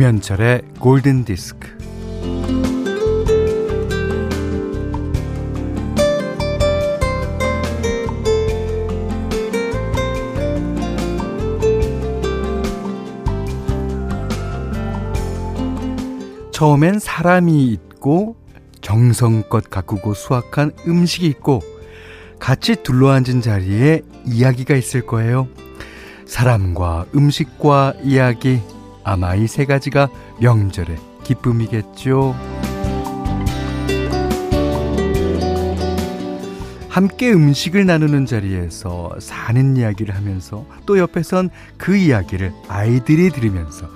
김현철의 골든 디스크. 처음엔 사람이 있고 정성껏 가꾸고 수확한 음식이 있고 같이 둘러앉은 자리에 이야기가 있을 거예요. 사람과 음식과 이야기 아마 이 세 가지가 명절의 기쁨이겠죠. 함께 음식을 나누는 자리에서 사는 이야기를 하면서 또 옆에선 그 이야기를 아이들이 들으면서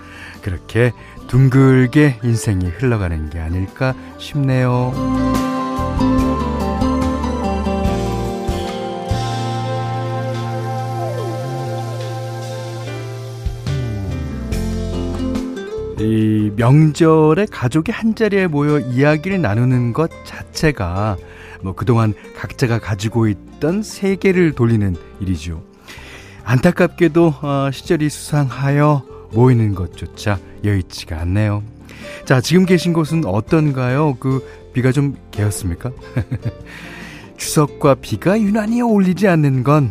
그렇게 둥글게 인생이 흘러가는 게 아닐까 싶네요. 이 명절에 가족이 한 자리에 모여 이야기를 나누는 것 자체가 뭐 그동안 각자가 가지고 있던 세계를 돌리는 일이죠. 안타깝게도 어, 시절이 수상하여 모이는 것조차 여의치가 않네요. 자, 지금 계신 곳은 어떤가요? 그 비가 좀 개었습니까? 추석과 비가 유난히 어울리지 않는 건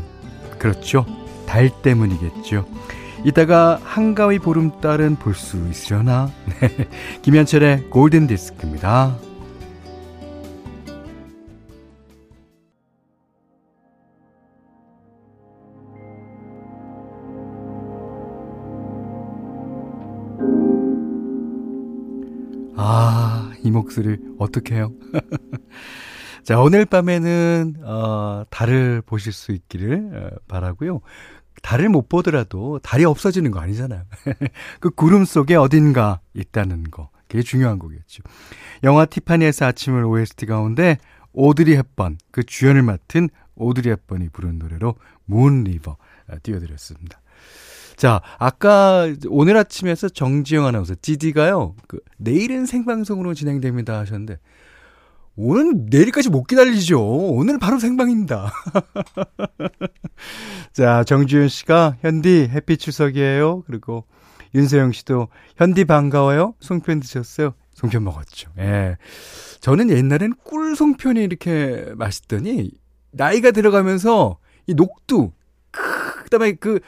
그렇죠. 달 때문이겠죠. 이따가 한가위 보름달은 볼 수 있으려나? 네. 김현철의 골든 디스크입니다. 아, 이 목소리 어떡해요? 자, 오늘 밤에는 어, 달을 보실 수 있기를 어, 바라고요. 달을 못 보더라도 달이 없어지는 거 아니잖아요. 그 구름 속에 어딘가 있다는 거. 그게 중요한 거겠죠. 영화 티파니에서 아침을 OST 가운데 오드리 헵번, 그 주연을 맡은 오드리 헵번이 부른 노래로 문 리버 띄워드렸습니다. 자, 아까 오늘 아침에서 정지영 아나운서, 디디가요, 그, 내일은 생방송으로 진행됩니다 하셨는데, 오늘 내일까지 못 기다리죠. 오늘 바로 생방입니다. 자, 정주현 씨가 현디 해피 추석이에요. 그리고 윤세영 씨도 현디 반가워요. 송편 드셨어요? 송편 먹었죠. 예. 저는 옛날엔 꿀 송편이 이렇게 맛있더니 나이가 들어가면서 이 녹두 그다음에 그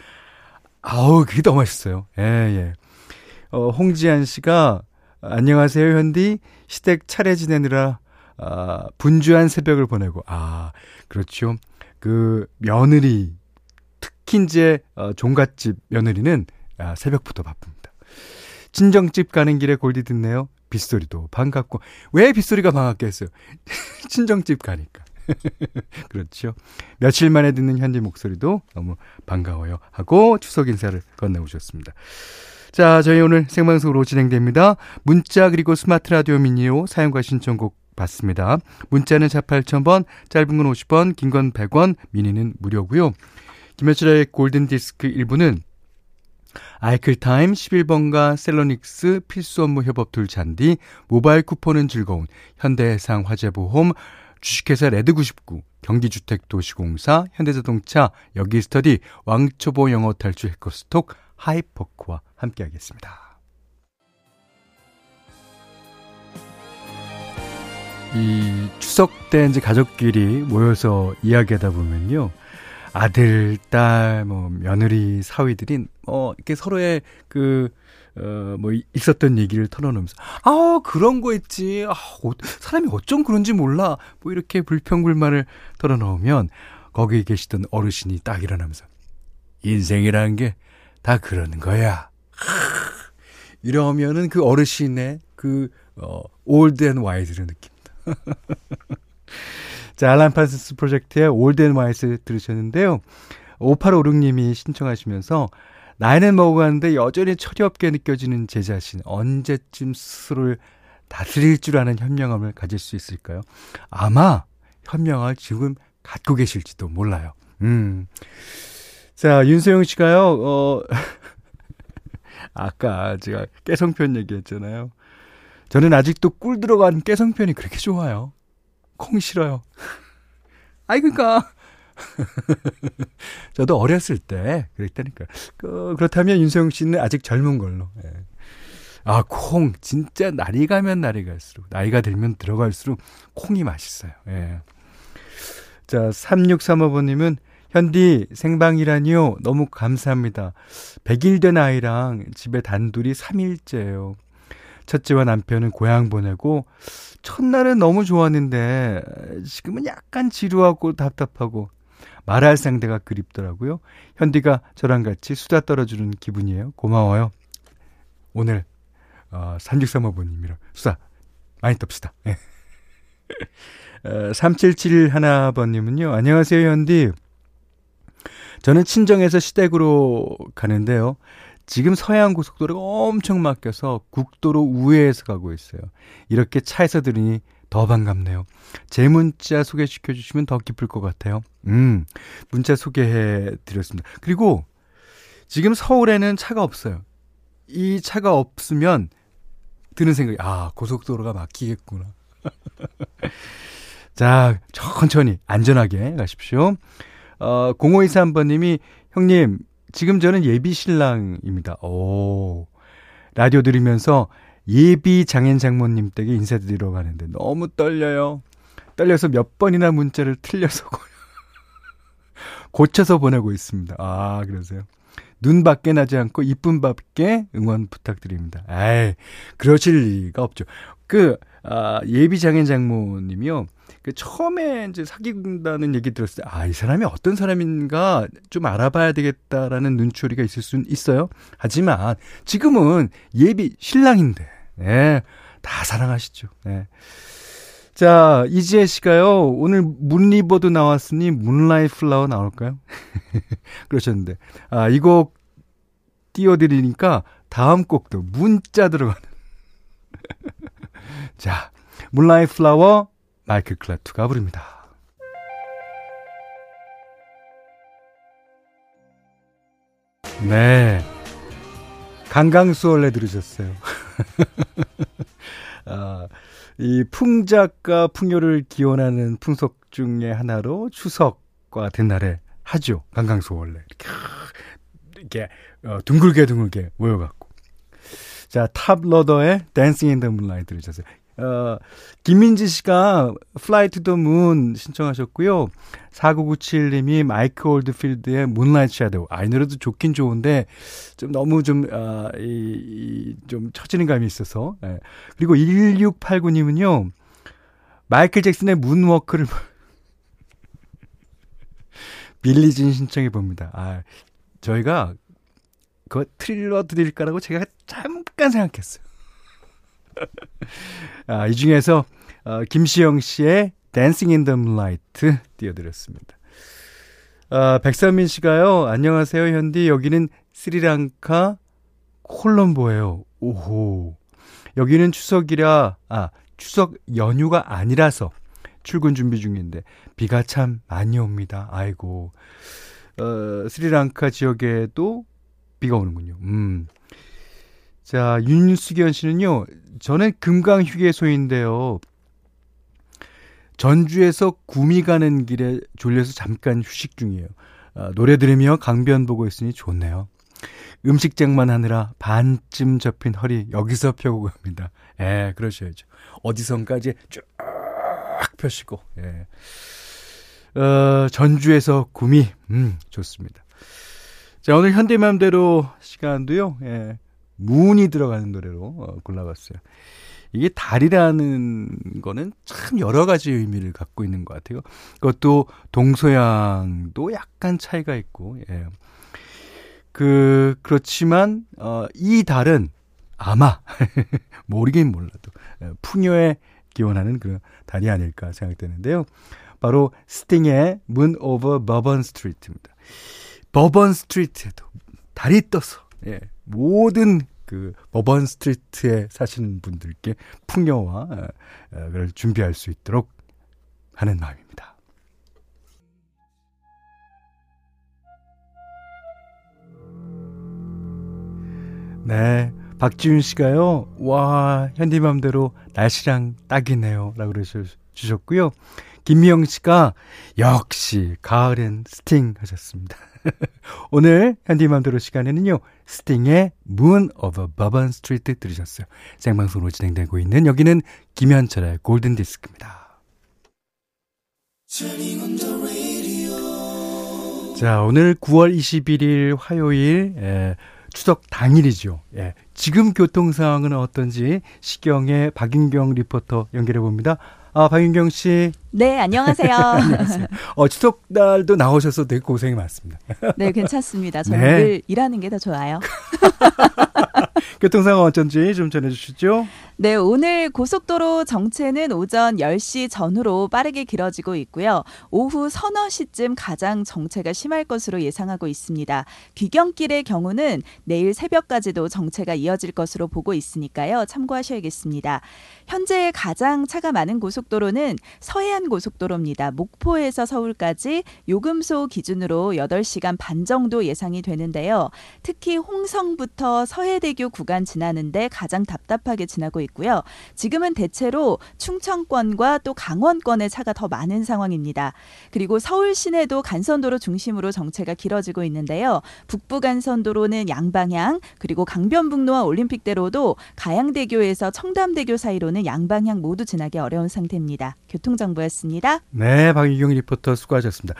아우 그게 너무 맛있어요. 예, 예. 어, 홍지한 씨가 안녕하세요 현디 시댁 차례 지내느라 아, 분주한 새벽을 보내고, 아, 그렇죠. 그, 며느리, 특히 이제, 어, 종갓집 며느리는, 아, 새벽부터 바쁩니다. 친정집 가는 길에 골디 듣네요. 빗소리도 반갑고, 왜 빗소리가 반갑겠어요? 친정집 가니까. 그렇죠. 며칠 만에 듣는 현지 목소리도 너무 반가워요. 하고 추석 인사를 건네오셨습니다. 자, 저희 오늘 생방송으로 진행됩니다. 문자 그리고 스마트 라디오 미니로 사연과 신청곡 받습니다. 문자는 4 8,000번, 짧은 건 50원, 긴 건 100원, 미니는 무료고요. 김현철의 골든디스크 1부는 아이클타임 11번가 셀러닉스 필수 업무 협업 툴 잔디, 모바일 쿠폰은 즐거운 현대해상 화재보험, 주식회사 레드99, 경기주택도시공사, 현대자동차, 메가스터디, 왕초보 영어 탈출 해커스톡, 하이퍼크와 함께하겠습니다. 이 추석 때 이제 가족끼리 모여서 이야기하다 보면요. 아들, 딸, 뭐, 며느리, 사위들이, 어, 이렇게 서로의 그, 어, 뭐, 있었던 얘기를 털어놓으면서, 아, 그런 거 있지. 아, 어, 사람이 어쩜 그런지 몰라. 뭐, 이렇게 불평불만을 털어놓으면, 거기 계시던 어르신이 딱 일어나면서, 인생이라는 게 다 그러는 거야. 이러면은 그 어르신의 그, 어, Old and Wise를 느낌. 자, 알란 파슨스 프로젝트의 Old and Wise 들으셨는데요. 5856님이 신청하시면서 나이는 먹어가는데 여전히 철이 없게 느껴지는 제 자신 언제쯤 스스로를 다스릴 줄 아는 현명함을 가질 수 있을까요? 아마 현명함을 지금 갖고 계실지도 몰라요. 음. 자, 윤소영 씨가요, 어, 아까 제가 깨성편 얘기했잖아요. 저는 아직도 꿀 들어간 깨성편이 그렇게 좋아요. 콩 싫어요. 아이, 그니까. 저도 어렸을 때 그랬다니까. 그, 그렇다면 윤소영 씨는 아직 젊은 걸로. 예. 아, 콩. 진짜 날이 가면 날이 갈수록, 나이가 들면 들어갈수록 콩이 맛있어요. 예. 자, 3635번님은 현디 생방이라니요. 너무 감사합니다. 100일 된 아이랑 집에 단둘이 3일째예요. 첫째와 남편은 고향 보내고 첫날은 너무 좋았는데 지금은 약간 지루하고 답답하고 말할 상대가 그립더라고요. 현디가 저랑 같이 수다 떨어주는 기분이에요. 고마워요. 오늘 어, 3635번님이랑 수다 많이 떱시다. 예. 어, 3771번님은요. 안녕하세요, 현디. 저는 친정에서 시댁으로 가는데요. 지금 서해안 고속도로가 엄청 막혀서 국도로 우회해서 가고 있어요. 이렇게 차에서 들으니 더 반갑네요. 제 문자 소개시켜 주시면 더 기쁠 것 같아요. 음, 문자 소개해 드렸습니다. 그리고 지금 서울에는 차가 없어요. 이 차가 없으면 드는 생각이, 아, 고속도로가 막히겠구나. 자, 천천히, 안전하게 가십시오. 어, 0523번님이, 형님, 지금 저는 예비 신랑입니다. 오. 라디오 들으면서 예비 장인 장모님 댁에 인사드리러 가는데 너무 떨려요. 떨려서 몇 번이나 문자를 틀려서 고쳐서 보내고 있습니다. 아, 그러세요. 눈 밖에 나지 않고 이쁜 밖에 응원 부탁드립니다. 에이, 그러실 리가 없죠. 그, 아, 예비 장인 장모님이요. 그 처음에 이제 사귄다는 얘기 들었을 때, 아, 이 사람이 어떤 사람인가 좀 알아봐야 되겠다라는 눈초리가 있을 수는 있어요. 하지만 지금은 예비 신랑인데, 예, 다 사랑하시죠. 예. 자, 이지혜 씨가요, 오늘 문리버드 나왔으니 문라이 플라워 나올까요? 그러셨는데, 아, 이 곡 띄워드리니까 다음 곡도 문자 들어가는. 자, 문라이 플라워 마이클 클라투가 부릅니다. 네. 강강수월래 들으셨어요. 아, 이 풍작과 풍요를 기원하는 풍속 중의 하나로 추석과 같은 날에 하죠. 강강수월래. 이렇게, 이렇게 어, 둥글게 둥글게 모여갖고. 자, 탑로더의 Dancing in the Moonlight 들으셨어요. 어, 김민지 씨가 to the Moon 신청하셨고요. 4997님이 마이크 올드필드의 Moonlight Shadow. 아, 이 노래도 좋긴 좋은데, 좀 너무 좀, 아, 이, 이, 좀 처지는 감이 있어서. 예. 그리고 1689님은요, 마이클 잭슨의 문워크를 Billie Jean 신청해 봅니다. 아, 저희가 그거 트릴러 드릴까라고 제가 잠깐 생각했어요. 아, 이 중에서 어, 김시영 씨의 Dancing in the Moonlight 띄워드렸습니다. 아, 백선민 씨가요. 안녕하세요, 현디. 여기는 스리랑카 콜롬보예요. 오호. 여기는 추석이라 아, 추석 연휴가 아니라서 출근 준비 중인데 비가 참 많이 옵니다. 아이고. 어, 스리랑카 지역에도 비가 오는군요. 음. 자, 윤수견 씨는요, 저는 금강 휴게소인데요. 전주에서 구미 가는 길에 졸려서 잠깐 휴식 중이에요. 아, 노래 들으며 강변 보고 있으니 좋네요. 음식장만 하느라 반쯤 접힌 허리 여기서 펴고 갑니다. 예, 그러셔야죠. 어디선까지 쭉 펴시고, 예. 어, 전주에서 구미, 음, 좋습니다. 자, 오늘 현대맘대로 시간도요, 예. 문이 들어가는 노래로 어, 골라봤어요. 이게 달이라는 거는 참 여러 가지 의미를 갖고 있는 것 같아요. 그것도 동서양도 약간 차이가 있고, 예. 그, 그렇지만, 어, 이 달은 아마, 모르긴 몰라도, 예, 풍요에 기원하는 그 달이 아닐까 생각되는데요. 바로 스팅의 Moon over Bourbon Street입니다. Bourbon Street에도 달이 떠서, 예, 모든 그 Bourbon Street에 사시는 분들께 풍요와 를 준비할 수 있도록 하는 마음입니다. 네. 박지윤 씨가요, 와, 현디맘대로 날씨랑 딱이네요. 라고 그러셨고요. 김미영 씨가, 역시, 가을엔 스팅 하셨습니다. 오늘 현디맘대로 시간에는요, 스팅의 Moon over Bourbon Street 들으셨어요. 생방송으로 진행되고 있는 여기는 김현철의 골든 디스크입니다. 자, 오늘 9월 21일 화요일, 에, 추석 당일이죠. 예. 지금 교통 상황은 어떤지 시경의 박윤경 리포터 연결해 봅니다. 아, 박윤경 씨. 네, 안녕하세요. 안녕하세요. 어, 추석 날도 나오셔서 되게 고생이 많습니다. 네, 괜찮습니다. 저는 네. 늘 일하는 게 더 좋아요. 교통 상황 어쩐지 좀 전해 주시죠. 네, 오늘 고속도로 정체는 오전 10시 전후로 빠르게 길어지고 있고요. 오후 서너 시쯤 가장 정체가 심할 것으로 예상하고 있습니다. 귀경길의 경우는 내일 새벽까지도 정체가 이어질 것으로 보고 있으니까요. 참고하셔야겠습니다. 현재 가장 차가 많은 고속도로는 서해안 고속도로입니다. 목포에서 서울까지 요금소 기준으로 8시간 반 정도 예상이 되는데요. 특히 홍성부터 서해대교 구간 지나는데 가장 답답하게 지나고 있고요. 지금은 대체로 충청권과 또 강원권의 차가 더 많은 상황입니다. 그리고 서울 시내도 간선도로 중심으로 정체가 길어지고 있는데요. 북부 간선도로는 양방향, 그리고 강변북로와 올림픽대로도 가양대교에서 청담대교 사이로는 양방향 모두 지나기 어려운 상태입니다. 교통정보였습니다. 네, 박유경 리포터 수고하셨습니다.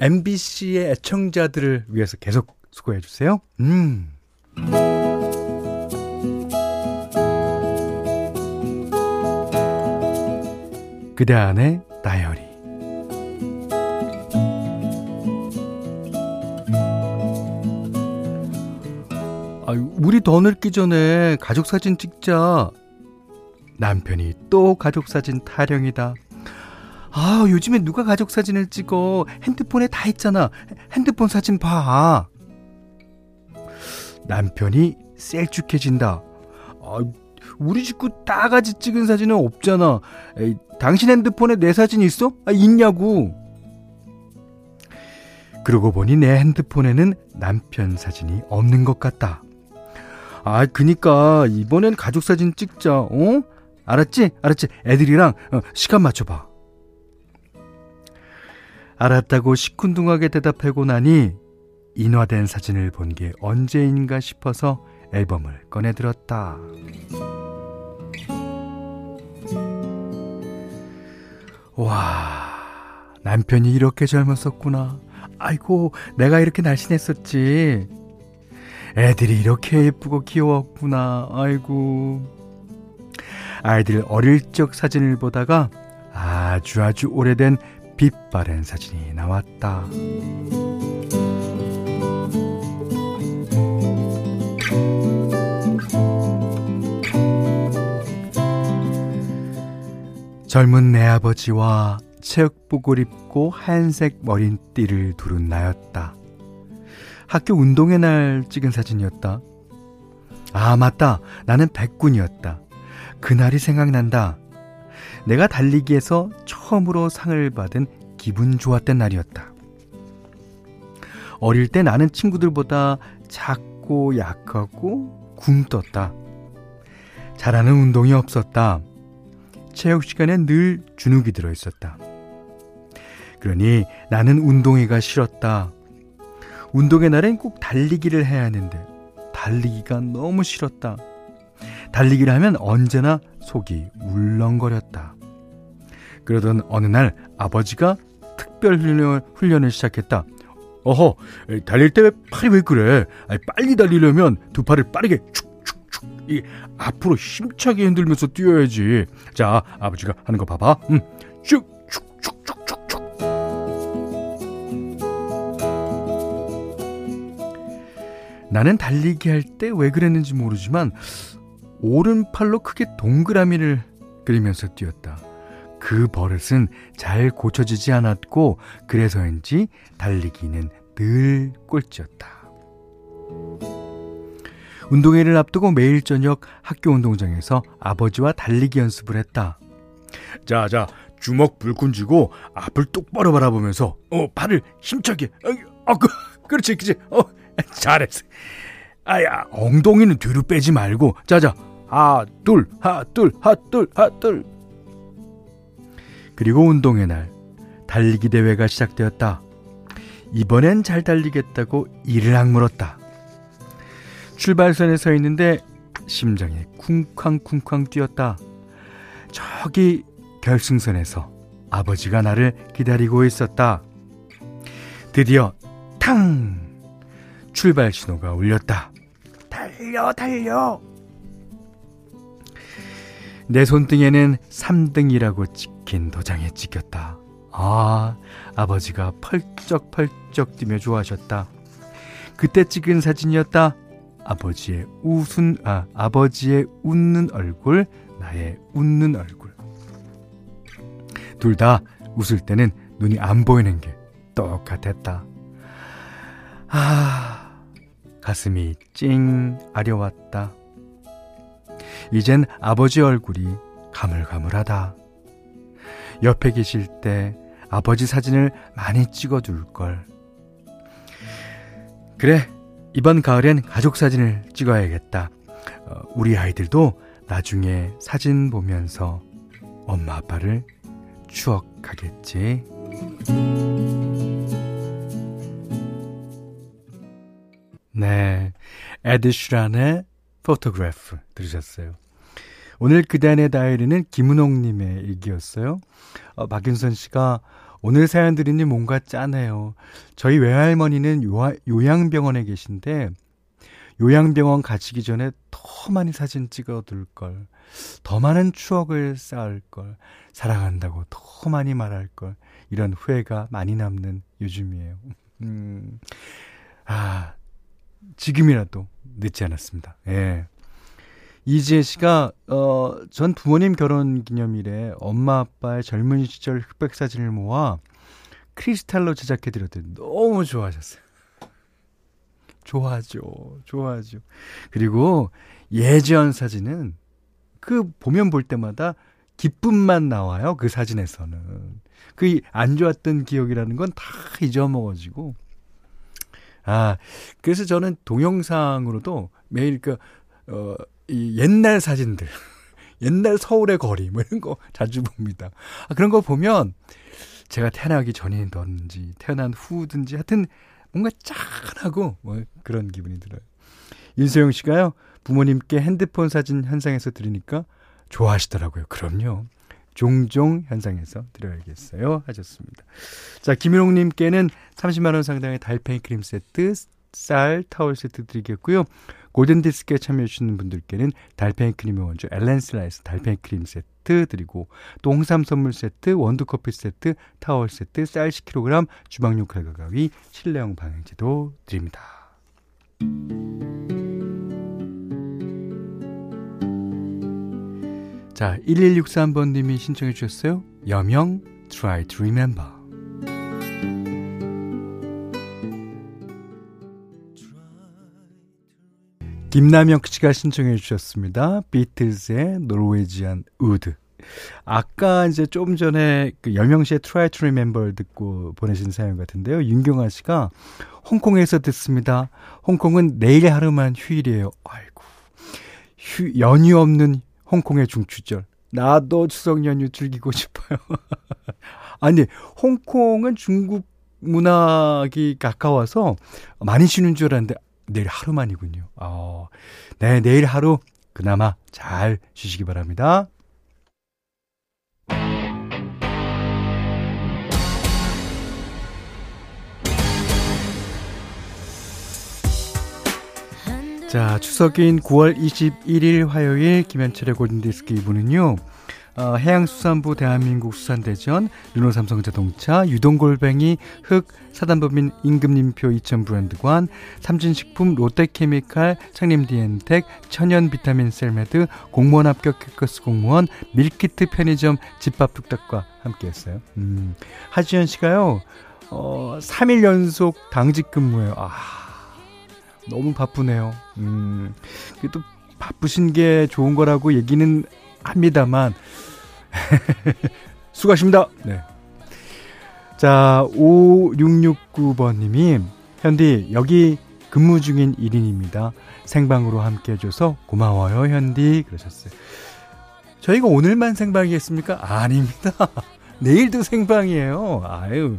MBC의 애청자들을 위해서 계속 수고해 주세요. 음. 그대 안의 다이어리 아, 우리 더 늙기 전에 가족 사진 찍자. 남편이 또 가족 사진 타령이다. 아, 요즘에 누가 가족 사진을 찍어? 핸드폰에 다 있잖아. 핸드폰 사진 봐. 남편이 셀쭉해진다. 아, 우리 식구 다 같이 찍은 사진은 없잖아. 에이, 당신 핸드폰에 내 사진 있어? 아, 있냐고. 그러고 보니 내 핸드폰에는 남편 사진이 없는 것 같다. 아, 그니까 이번엔 가족 사진 찍자. 어? 알았지? 알았지? 애들이랑 어, 시간 맞춰봐. 알았다고 시큰둥하게 대답하고 나니 인화된 사진을 본 게 언제인가 싶어서 앨범을 꺼내들었다. 와, 남편이 이렇게 젊었었구나. 아이고, 내가 이렇게 날씬했었지. 애들이 이렇게 예쁘고 귀여웠구나. 아이고. 아이들 어릴 적 사진을 보다가 아주 아주 오래된 빛바랜 사진이 나왔다. 젊은 내 아버지와 체육복을 입고 하얀색 머리띠를 두른 나였다. 학교 운동회 날 찍은 사진이었다. 아, 맞다. 나는 백군이었다. 그날이 생각난다. 내가 달리기에서 처음으로 상을 받은 기분 좋았던 날이었다. 어릴 때 나는 친구들보다 작고 약하고 굶떴다. 잘하는 운동이 없었다. 체육 시간에 늘 주눅이 들어 있었다. 그러니 나는 운동회가 싫었다. 운동회 날엔 꼭 달리기를 해야 하는데 달리기가 너무 싫었다. 달리기를 하면 언제나 속이 울렁거렸다. 그러던 어느 날 아버지가 특별 훈련, 훈련을 시작했다. 어허, 달릴 때 팔이 왜 그래? 빨리 달리려면 두 팔을 빠르게 축 이 앞으로 힘차게 흔들면서 뛰어야지. 자, 아버지가 하는 거 봐봐. 음, 슉. 나는 달리기 할 때 왜 그랬는지 모르지만 오른팔로 크게 동그라미를 그리면서 뛰었다. 그 버릇은 잘 고쳐지지 않았고 그래서인지 달리기는 늘 꼴찌였다. 운동회를 앞두고 매일 저녁 학교 운동장에서 아버지와 달리기 연습을 했다. 자, 자, 주먹 불끈 쥐고 앞을 똑바로 바라보면서 어 팔을 힘차게 어, 어 그, 그렇지, 그렇지, 어 잘했어. 아야 엉덩이는 뒤로 빼지 말고 자자 하나 둘 하나 둘 하나 둘 하나 둘 그리고 운동회 날 달리기 대회가 시작되었다. 이번엔 잘 달리겠다고 이를 악물었다. 출발선에 서 있는데 심장이 쿵쾅쿵쾅 뛰었다. 저기 결승선에서 아버지가 나를 기다리고 있었다. 드디어 탕! 출발 신호가 울렸다. 달려, 달려! 내 손등에는 3등이라고 찍힌 도장에 찍혔다. 아, 아버지가 펄쩍펄쩍 뛰며 좋아하셨다. 그때 찍은 사진이었다. 아버지의 웃은, 아, 아버지의 웃는 얼굴, 나의 웃는 얼굴. 둘 다 웃을 때는 눈이 안 보이는 게 똑같았다. 아, 가슴이 찡 아려왔다. 이젠 아버지 얼굴이 가물가물하다. 옆에 계실 때 아버지 사진을 많이 찍어둘 걸. 그래, 이번 가을엔 가족 사진을 찍어야겠다. 어, 우리 아이들도 나중에 사진 보면서 엄마 아빠를 추억하겠지. 네. 에드 시런의 Photograph 들으셨어요. 오늘 그대 안의 다이어리는 김은옥님의 일기였어요. 어, 박윤선 씨가 오늘 사연 들으니 뭔가 짠해요. 저희 외할머니는 요하, 요양병원에 계신데 요양병원 가시기 전에 더 많이 사진 찍어둘 걸, 더 많은 추억을 쌓을 걸, 사랑한다고 더 많이 말할 걸, 이런 후회가 많이 남는 요즘이에요. 음, 아, 지금이라도 늦지 않았습니다. 예. 이지혜 씨가 어, 전 부모님 결혼 기념일에 엄마 아빠의 젊은 시절 흑백 사진을 모아 크리스탈로 제작해 드렸더니 너무 좋아하셨어요. 좋아하죠. 좋아하죠. 그리고 예전 사진은 그 보면 볼 때마다 기쁨만 나와요. 그 사진에서는. 그 안 좋았던 기억이라는 건 다 잊어먹어지고 아, 그래서 저는 동영상으로도 매일 그, 어, 이 옛날 사진들, 옛날 서울의 거리, 뭐 이런 거 자주 봅니다. 아, 그런 거 보면 제가 태어나기 전이든지 태어난 후든지 하여튼 뭔가 짠하고 뭐 그런 기분이 들어요. 윤소영 씨가요, 부모님께 핸드폰 사진 현상해서 드리니까 좋아하시더라고요. 그럼요. 종종 현상해서 드려야겠어요. 하셨습니다. 자, 김일홍님께는 30만 원 상당의 달팽이 크림 세트, 쌀, 타월 세트 드리겠고요. 골든디스크에 참여해주시는 분들께는 달팽이 크림의 원조 엘렌실라 달팽이 크림 세트 드리고 또 홍삼 선물 세트, 원두커피 세트, 타월 세트, 쌀 10kg, 주방용 칼과 가위, 실내용 방향제도 드립니다. 자, 1163번님이 신청해 주셨어요. 여명, Try to Remember. 김남혁 씨가 신청해 주셨습니다. 비틀즈의 Norwegian Wood. 아까 이제 조금 전에 그 씨의 Try to Remember 듣고 보내신 사연 같은데요. 윤경아 씨가 홍콩에서 듣습니다. 홍콩은 내일 하루만 휴일이에요. 아이고. 휴, 연휴 없는 홍콩의 중추절. 나도 추석 연휴 즐기고 싶어요. 아니, 홍콩은 중국 문학이 가까워서 많이 쉬는 줄 알았는데 내일 하루만이군요. 어, 네, 내일 하루 그나마 잘 쉬시기 바랍니다. 자, 추석인 9월 21일 화요일 김현철의 골든디스크 2부는요. 어, 해양수산부 대한민국 수산대전, 르노삼성자동차, 유동골뱅이, 흑, 사단법인 임금님표 2000 브랜드관, 삼진식품 롯데케미칼, 창림디엔텍, 천연 비타민 셀메드, 공무원 합격 해커스 공무원, 밀키트 편의점 집밥 뚝딱과 함께했어요. 음, 하지연 씨가요, 어, 3일 연속 당직 근무예요. 아. 너무 바쁘네요. 음, 또 바쁘신 게 좋은 거라고 얘기는 합니다만, 수고하십니다. 네. 자, 5669번님이, 현디, 여기 근무 중인 1인입니다. 생방으로 함께 해줘서 고마워요, 현디. 그러셨어요. 저희가 오늘만 생방이겠습니까? 아닙니다. 내일도 생방이에요. 아유.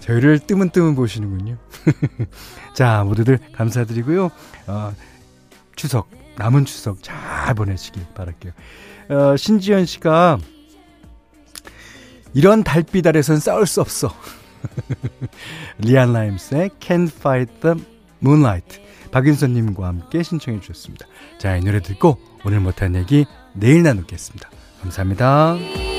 저희를 뜨문뜨문 보시는군요. 자, 모두들 감사드리고요. 어, 추석, 남은 추석 잘 보내시길 바랄게요. 어, 신지연 씨가 이런 달빛 아래선 싸울 수 없어. 리안 라임스의 Can't Fight the Moonlight. 박윤선님과 함께 신청해 주셨습니다. 자, 이 노래 듣고 오늘 못한 얘기 내일 나누겠습니다. 감사합니다.